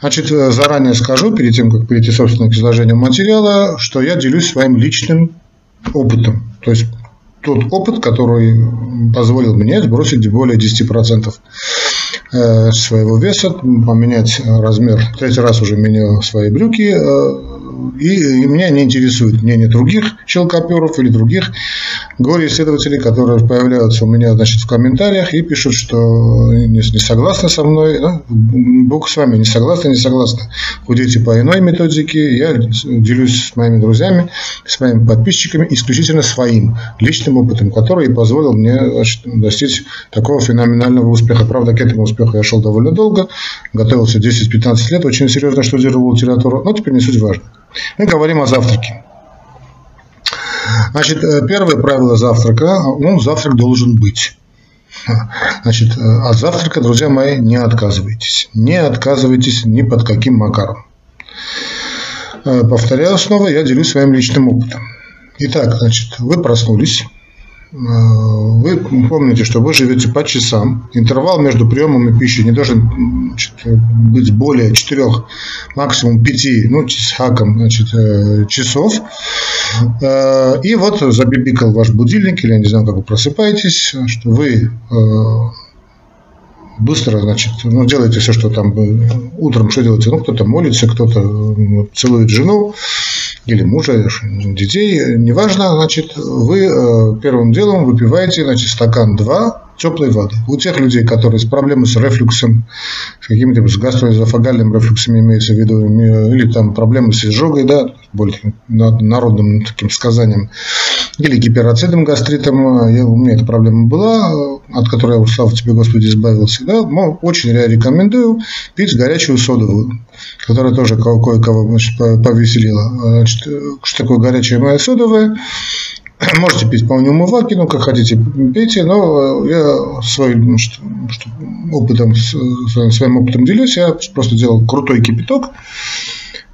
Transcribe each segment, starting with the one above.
Значит, заранее скажу, перед тем, как перейти, собственно, к изложению материала, что я делюсь своим личным опытом. То есть тот опыт, который позволил мне сбросить более 10% э, своего веса, поменять размер. Третий раз уже менял свои брюки, э, и меня не интересует мнение других щелкоперов или других горе-исследователей, которые появляются у меня значит, в комментариях и пишут, что не, не согласны со мной. Ну, Бог с вами, не согласны, не согласны. Худейте по иной методике. Я делюсь с моими друзьями, с моими подписчиками исключительно своим личным опытом, который позволил мне значит, достичь такого феноменального успеха. Правда, к этому успеху я шел довольно долго, готовился 10-15 лет, очень серьезно штудировал литературу, но теперь не суть важно. Мы говорим о завтраке. Значит, э, первое правило завтрака, ну, завтрак должен быть. Значит, э, от завтрака, друзья мои, не отказывайтесь. Не отказывайтесь ни под каким макаром. Э, повторяю снова, я делюсь своим личным опытом. Итак, значит, вы проснулись, вы помните, что вы живете по часам. Интервал между приемами пищи не должен быть более 4, максимум 5, ну, с хаком, значит, э, часов. Э, и вот забибикал ваш будильник, или я не знаю, как вы просыпаетесь, что вы быстро, значит, ну, делаете все, что там утром, что делаете, ну, кто-то молится, кто-то целует жену, или мужа, детей, неважно, значит, вы э, первым делом выпиваете, значит, стакан 2 теплой воды. У тех людей, которые с проблемой с рефлюксом, с каким-то с гастроэзофагальным рефлюксом имеется в виду, или там проблемы с изжогой, да, более народным таким сказанием, или гипероцидным гастритом, я, у меня эта проблема была, от которой я, слава тебе, Господи, избавился, да, но очень рекомендую пить горячую содовую, которая тоже кое-кого значит, повеселила. Значит, что такое горячая моя содовая? Можете пить по умывалке, ну, как хотите, пейте, но я своим что, что, опытом, своим опытом делюсь, я просто делал крутой кипяток,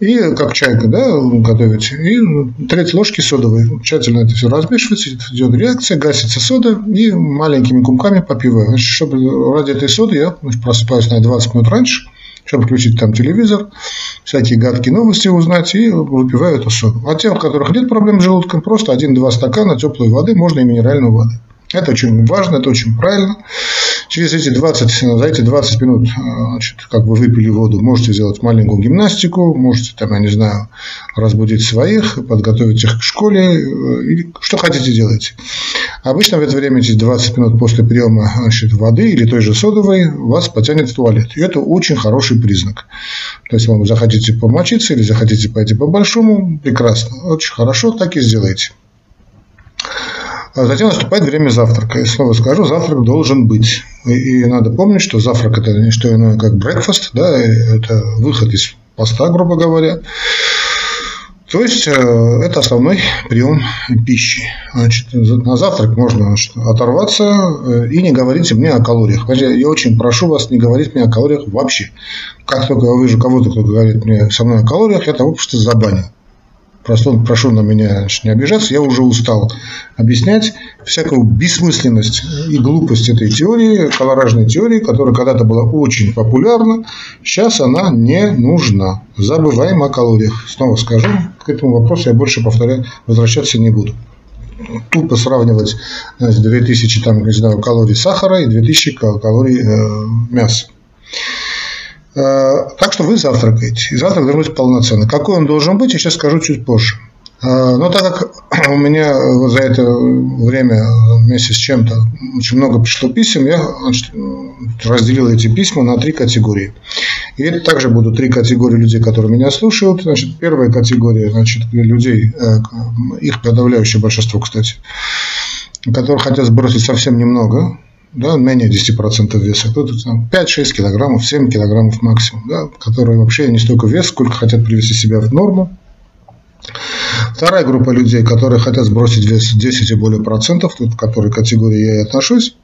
и как чайка, да, готовите, и треть ложки содовой. Тщательно это все размешивается, идет реакция, гасится сода, и маленькими кумками попиваю. Значит, чтобы ради этой соды я просыпаюсь на 20 минут раньше, чтобы включить там телевизор, всякие гадкие новости узнать и выпиваю эту соду. А тем, у которых нет проблем с желудком, просто один-два стакана теплой воды, можно и минеральной воды. Это очень важно, это очень правильно. Через эти 20, за эти 20 минут, значит, как вы выпили воду, можете сделать маленькую гимнастику, можете, там, я не знаю, разбудить своих, подготовить их к школе, э, или что хотите делайте. Обычно в это время, эти 20 минут после приема значит, воды или той же содовой, вас потянет в туалет. И это очень хороший признак. То есть, вам захотите помочиться или захотите пойти по-большому, прекрасно, очень хорошо, так и сделайте. А затем наступает время завтрака. И снова скажу, завтрак должен быть. И, и надо помнить, что завтрак это не что иное, как breakfast, да, это выход из поста, грубо говоря. То есть э, это основной прием пищи. Значит, на завтрак можно оторваться э, и не говорите мне о калориях. Я очень прошу вас не говорить мне о калориях вообще. Как только я увижу кого-то, кто говорит мне со мной о калориях, я того просто забаню. Просто прошу на меня значит, не обижаться, я уже устал объяснять всякую бессмысленность и глупость этой теории, колоражной теории, которая когда-то была очень популярна, сейчас она не нужна. Забываем о калориях. Снова скажу, к этому вопросу я больше повторять, возвращаться не буду. Тупо сравнивать значит, 2000 там, не знаю, калорий сахара и 2000 калорий э, мяса. Э, так что вы завтракаете. И завтрак должен быть полноценный. Какой он должен быть, я сейчас скажу чуть позже. Э, но так как у меня за это время, вместе с чем-то, очень много пришло писем, я разделил эти письма на три категории. И это также будут три категории людей, которые меня слушают. Значит, первая категория значит, людей, э, их подавляющее большинство, кстати, которые хотят сбросить совсем немного, да, менее 10% веса, кто-то там 5-6 килограммов, 7 килограммов максимум, да, которые вообще не столько вес, сколько хотят привести себя в норму. Вторая группа людей, которые хотят сбросить вес 10 и более процентов, тут к которой категории я и отношусь,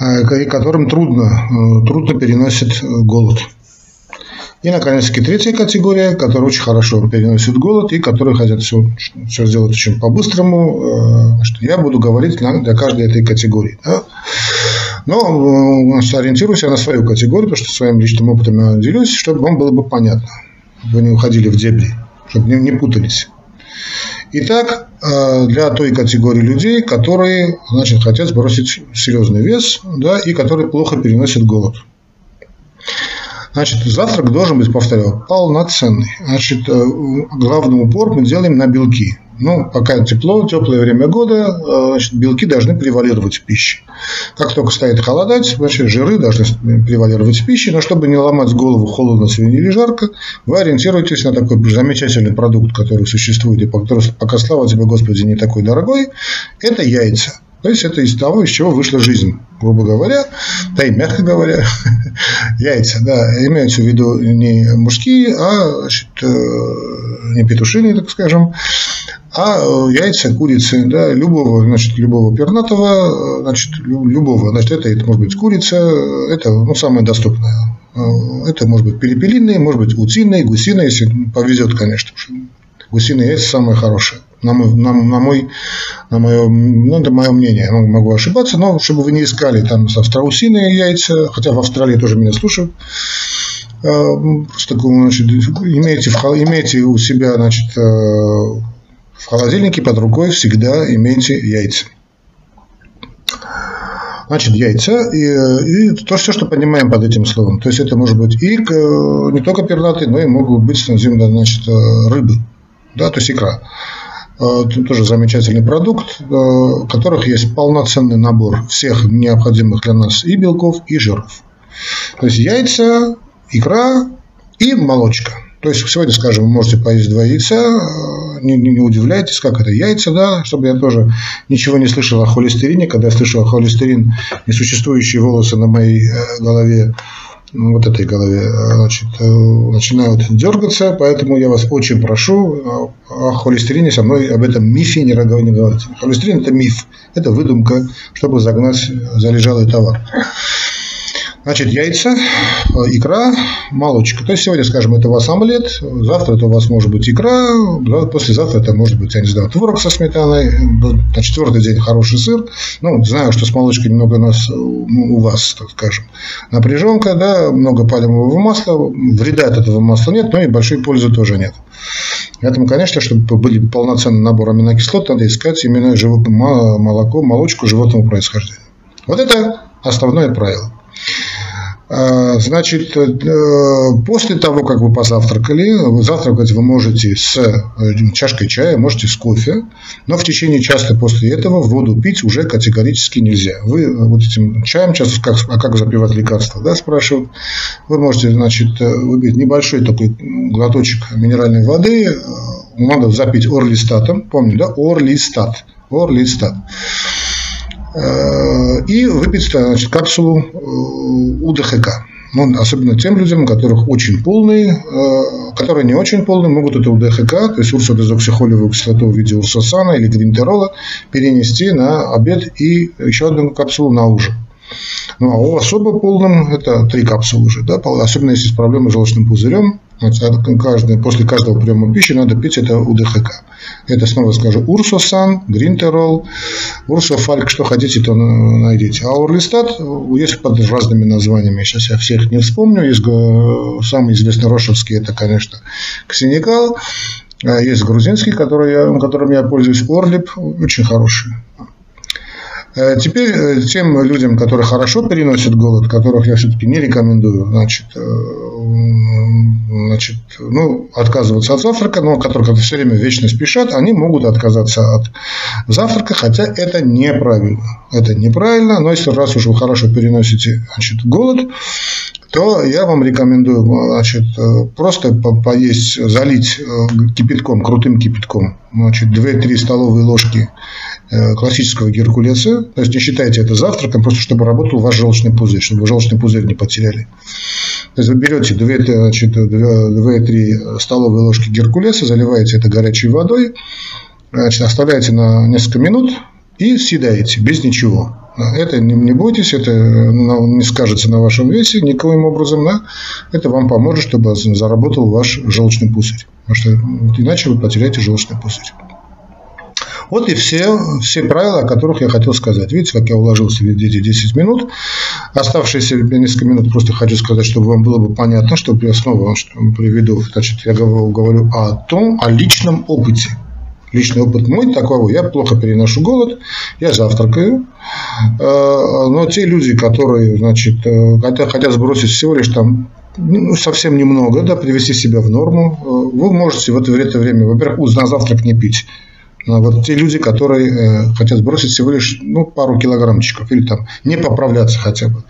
э, и которым трудно, э, трудно переносит голод. И, наконец-таки, третья категория, которая очень хорошо переносит голод и которые хотят все, все сделать очень по-быстрому, э, что я буду говорить для, каждой этой категории. Да? Но значит, ориентируюсь я на свою категорию, потому что своим личным опытом я делюсь, чтобы вам было бы понятно. Вы не уходили в дебри, чтобы не, не путались. Итак, э, для той категории людей, которые значит, хотят сбросить серьезный вес да, и которые плохо переносят голод. Значит, завтрак должен быть, повторяю, полноценный. Значит, э, главный упор мы делаем на белки. Ну, пока тепло, теплое время года, э, значит, белки должны превалировать в пище. Как только стоит холодать, значит, жиры должны превалировать в пище, но чтобы не ломать голову холодно, свиньи или жарко, вы ориентируетесь на такой замечательный продукт, который существует, и который, пока, слава тебе, Господи, не такой дорогой, это яйца. То есть это из того, из чего вышла жизнь, грубо говоря, да и мягко говоря, яйца, да, имеются в виду не мужские, а значит, э, не петушиные, так скажем, а яйца курицы, да, любого, значит, любого пернатого, значит, любого, значит, это, это может быть курица, это ну, самое доступное. Это может быть перепелиные, может быть утиные, гусиные, если повезет, конечно. Гусиные яйца самые хорошие на мой, на, на мой, на мое, ну, это мое мнение, я могу ошибаться, но чтобы вы не искали там страусиные яйца, хотя в Австралии тоже меня слушают, просто значит, имейте, в, имейте у себя значит, э, в холодильнике под рукой всегда имейте яйца. Значит, яйца и, и то, все, что понимаем под этим словом. То есть это может быть и не только пернатые, но и могут быть значит, э, рыбы, да, то есть икра. Э, тоже замечательный продукт, э, у которых есть полноценный набор всех необходимых для нас и белков, и жиров. То есть яйца, икра и молочка. То есть сегодня, скажем, вы можете поесть два яйца, э, не, не, не удивляйтесь, как это яйца, да, чтобы я тоже ничего не слышал о холестерине. Когда я слышал о холестерин, несуществующие волосы на моей голове вот этой голове э, значит, э, начинают дергаться, поэтому я вас очень прошу о холестерине со мной об этом мифе не говорить. Холестерин – это миф, это выдумка, чтобы загнать залежалый товар. Значит, яйца, э, икра, молочка. То есть сегодня, скажем, это у вас омлет, завтра это у вас может быть икра, послезавтра это может быть, я не знаю, творог со сметаной, на четвертый день хороший сыр. Ну, знаю, что с молочкой немного у нас, ну, у вас, так скажем, напряженка, да, много пальмового масла, вреда от этого масла нет, но и большой пользы тоже нет. Поэтому, конечно, чтобы были полноценный набор аминокислот, надо искать именно молоко, молочку животного происхождения. Вот это основное правило. А, значит, э, после того, как вы позавтракали, завтракать вы можете с э, чашкой чая, можете с кофе, но в течение часа после этого воду пить уже категорически нельзя. Вы вот этим чаем часто, как, а как запивать лекарства, да, спрашивают. Вы можете, значит, э, выпить небольшой такой глоточек минеральной воды, надо запить орлистатом, помню, да, орлистат, орлистат. Э, и выпить значит, капсулу э, УДХК. Ну, особенно тем людям, у которых очень полные, э, которые не очень полные, могут это УДХК, то есть урсодезоксихолевую кислоту в виде урсосана или гринтерола, перенести на обед и еще одну капсулу на ужин. Ну, а у особо полным это три капсулы уже, да, особенно если есть проблемы с желчным пузырем, каждый, после каждого приема пищи надо пить это УДХК. Это снова скажу Урсосан, Гринтерол, Урсофальк, что хотите, то найдите. А Урлистат есть под разными названиями. Сейчас я всех не вспомню. Есть самый известный рошевский, это, конечно, Ксеникал. А есть грузинский, который я, которым я пользуюсь, Орлип, очень хороший. Э, теперь э, тем людям, которые хорошо переносят голод, которых я все-таки не рекомендую, значит, э, значит, ну, отказываться от завтрака, но которые все время вечно спешат, они могут отказаться от завтрака, хотя это неправильно. Это неправильно, но если раз уж вы хорошо переносите значит, голод, то я вам рекомендую значит, просто поесть, залить кипятком, крутым кипятком, значит, 2-3 столовые ложки классического геркулеса, то есть не считайте это завтраком, просто чтобы работал ваш желчный пузырь, чтобы вы желчный пузырь не потеряли. То есть вы берете 2-3 столовые ложки геркулеса, заливаете это горячей водой, значит, оставляете на несколько минут и съедаете без ничего. Это не, не бойтесь, это не скажется на вашем весе никоим образом, да? это вам поможет, чтобы заработал ваш желчный пузырь. Потому что иначе вы потеряете желчный пузырь. Вот и все, все правила, о которых я хотел сказать. Видите, как я уложился в эти 10 минут. Оставшиеся несколько минут просто хочу сказать, чтобы вам было бы понятно, чтобы я снова приведу. Значит, я говорю о том, о личном опыте личный опыт мой такого, я плохо переношу голод, я завтракаю, э, но те люди, которые, значит, э, хотят, хотят сбросить всего лишь там ну, совсем немного, да, привести себя в норму, э, вы можете в это время, во-первых, на завтрак не пить, вот те люди, которые э, хотят сбросить всего лишь ну, пару килограммчиков или там не поправляться хотя бы.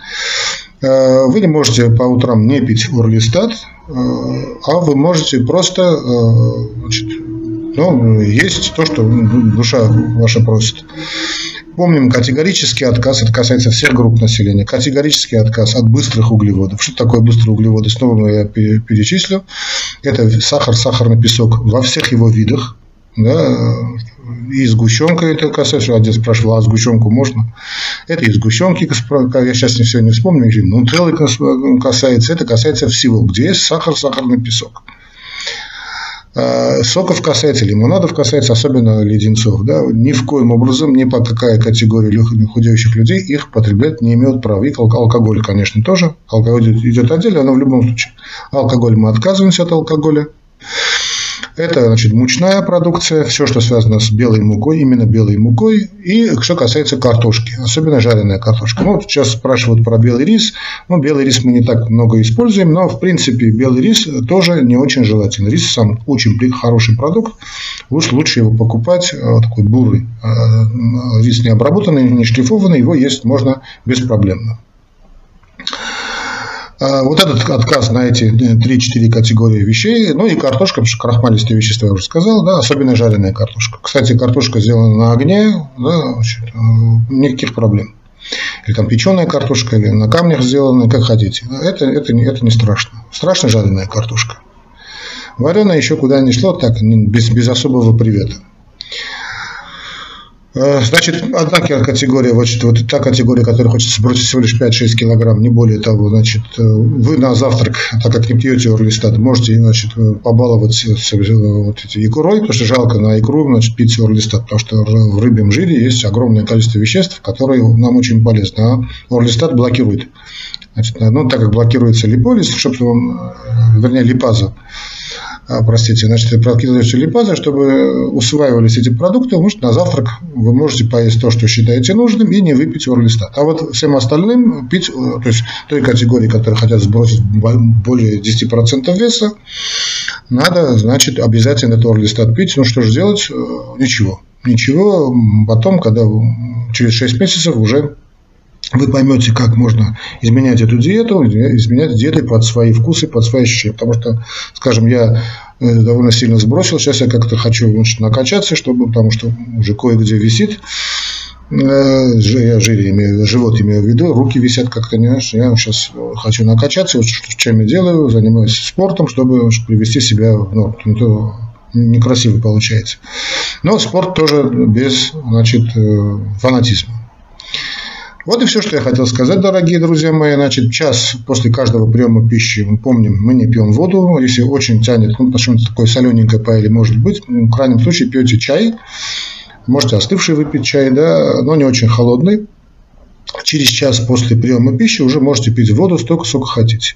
Э, вы не можете по утрам не пить урлистат, э, а вы можете просто значит, ну, есть то, что душа ваша просит. Помним категорический отказ, это касается всех групп населения, категорический отказ от быстрых углеводов. Что такое быстрые углеводы? Снова я перечислю. Это сахар, сахарный песок во всех его видах, да, и сгущенка это касается, один спрашивал, а сгущенку можно? Это и сгущенки, я сейчас не все не вспомню, нутеллы касается, это касается всего, где есть сахар, сахарный песок. А, соков касается, лимонадов касается, особенно леденцов. Да, ни в коем образом, ни по какая категория худеющих людей их потреблять не имеют права. И алкоголь, конечно, тоже. Алкоголь идет отдельно, но в любом случае. Алкоголь мы отказываемся от алкоголя. Это, значит, мучная продукция, все, что связано с белой мукой, именно белой мукой. И что касается картошки, особенно жареная картошка. Ну, вот сейчас спрашивают про белый рис. Ну, белый рис мы не так много используем, но, в принципе, белый рис тоже не очень желательно. Рис сам очень хороший продукт. Уж лучше его покупать, э, такой бурый. Э, рис не обработанный, не шлифованный, его есть можно беспроблемно. А, вот этот отказ на эти 3-4 категории вещей, ну и картошка, потому что крахмалистые вещества я уже сказал, да, особенно жареная картошка. Кстати, картошка сделана на огне, да, э, никаких проблем. Или там печеная картошка, или на камнях сделанная, как хотите. Это, это, это не страшно. Страшно жареная картошка. Вареная еще куда ни шло, так, без, без особого привета. Э, значит, одна категория, вот, вот та категория, которая хочет сбросить всего лишь 5-6 килограмм, не более того, значит, э, вы на завтрак, так как не пьете орлистат, можете, значит, э, побаловать вот эти икрой, потому что жалко на икру, значит, пить орлистат, потому что в рыбьем жире есть огромное количество веществ, которые нам очень полезны, а орлистат блокирует. Значит, ну, так как блокируется липолиз, чтобы он, вернее, липаза, простите, значит, прокидываются липазы, чтобы усваивались эти продукты, может, на завтрак вы можете поесть то, что считаете нужным, и не выпить орлистат. А вот всем остальным пить, э, то есть той категории, которые хотят сбросить более 10% веса, надо, значит, обязательно этот орлистат пить. Ну, что же делать? Э, ничего. Ничего. Потом, когда через 6 месяцев уже вы поймете, как можно изменять эту диету, изменять диеты под свои вкусы, под свои ощущения. Потому что, скажем, я э, довольно сильно сбросил, сейчас я как-то хочу накачаться, чтобы, потому что уже кое-где висит. Э, я жире имею, живот имею в виду, руки висят как-то, не знаешь, я сейчас хочу накачаться, вот чем я делаю, занимаюсь спортом, чтобы привести себя в норму. Не то некрасиво получается. Но спорт тоже без, значит, э, фанатизма. Вот и все, что я хотел сказать, дорогие друзья мои. Значит, час после каждого приема пищи, мы помним, мы не пьем воду. Если очень тянет, ну, что-нибудь такое солененькое поели, может быть. В крайнем случае пьете чай. Можете остывший выпить чай, да, но не очень холодный через час после приема пищи уже можете пить воду столько, сколько хотите.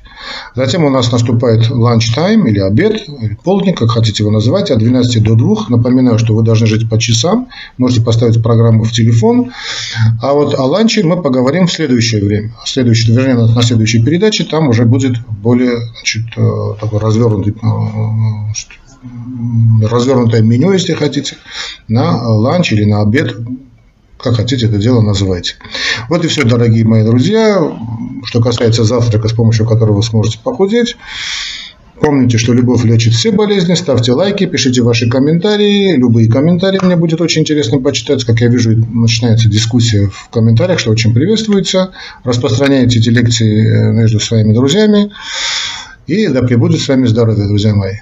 Затем у нас наступает lunch time или обед, или полдник, как хотите его называть, от 12 до 2. Напоминаю, что вы должны жить по часам, можете поставить программу в телефон. А вот о ланче мы поговорим в следующее время. Следующее, вернее, на следующей передаче там уже будет более значит, э, такой развернутый э, развернутое меню, если хотите, на ланч или на обед как хотите это дело называйте. Вот и все, дорогие мои друзья. Что касается завтрака, с помощью которого вы сможете похудеть. Помните, что любовь лечит все болезни. Ставьте лайки, пишите ваши комментарии. Любые комментарии мне будет очень интересно почитать. Как я вижу, начинается дискуссия в комментариях, что очень приветствуется. Распространяйте эти лекции э, между своими друзьями. И да пребудет с вами здоровье, друзья мои.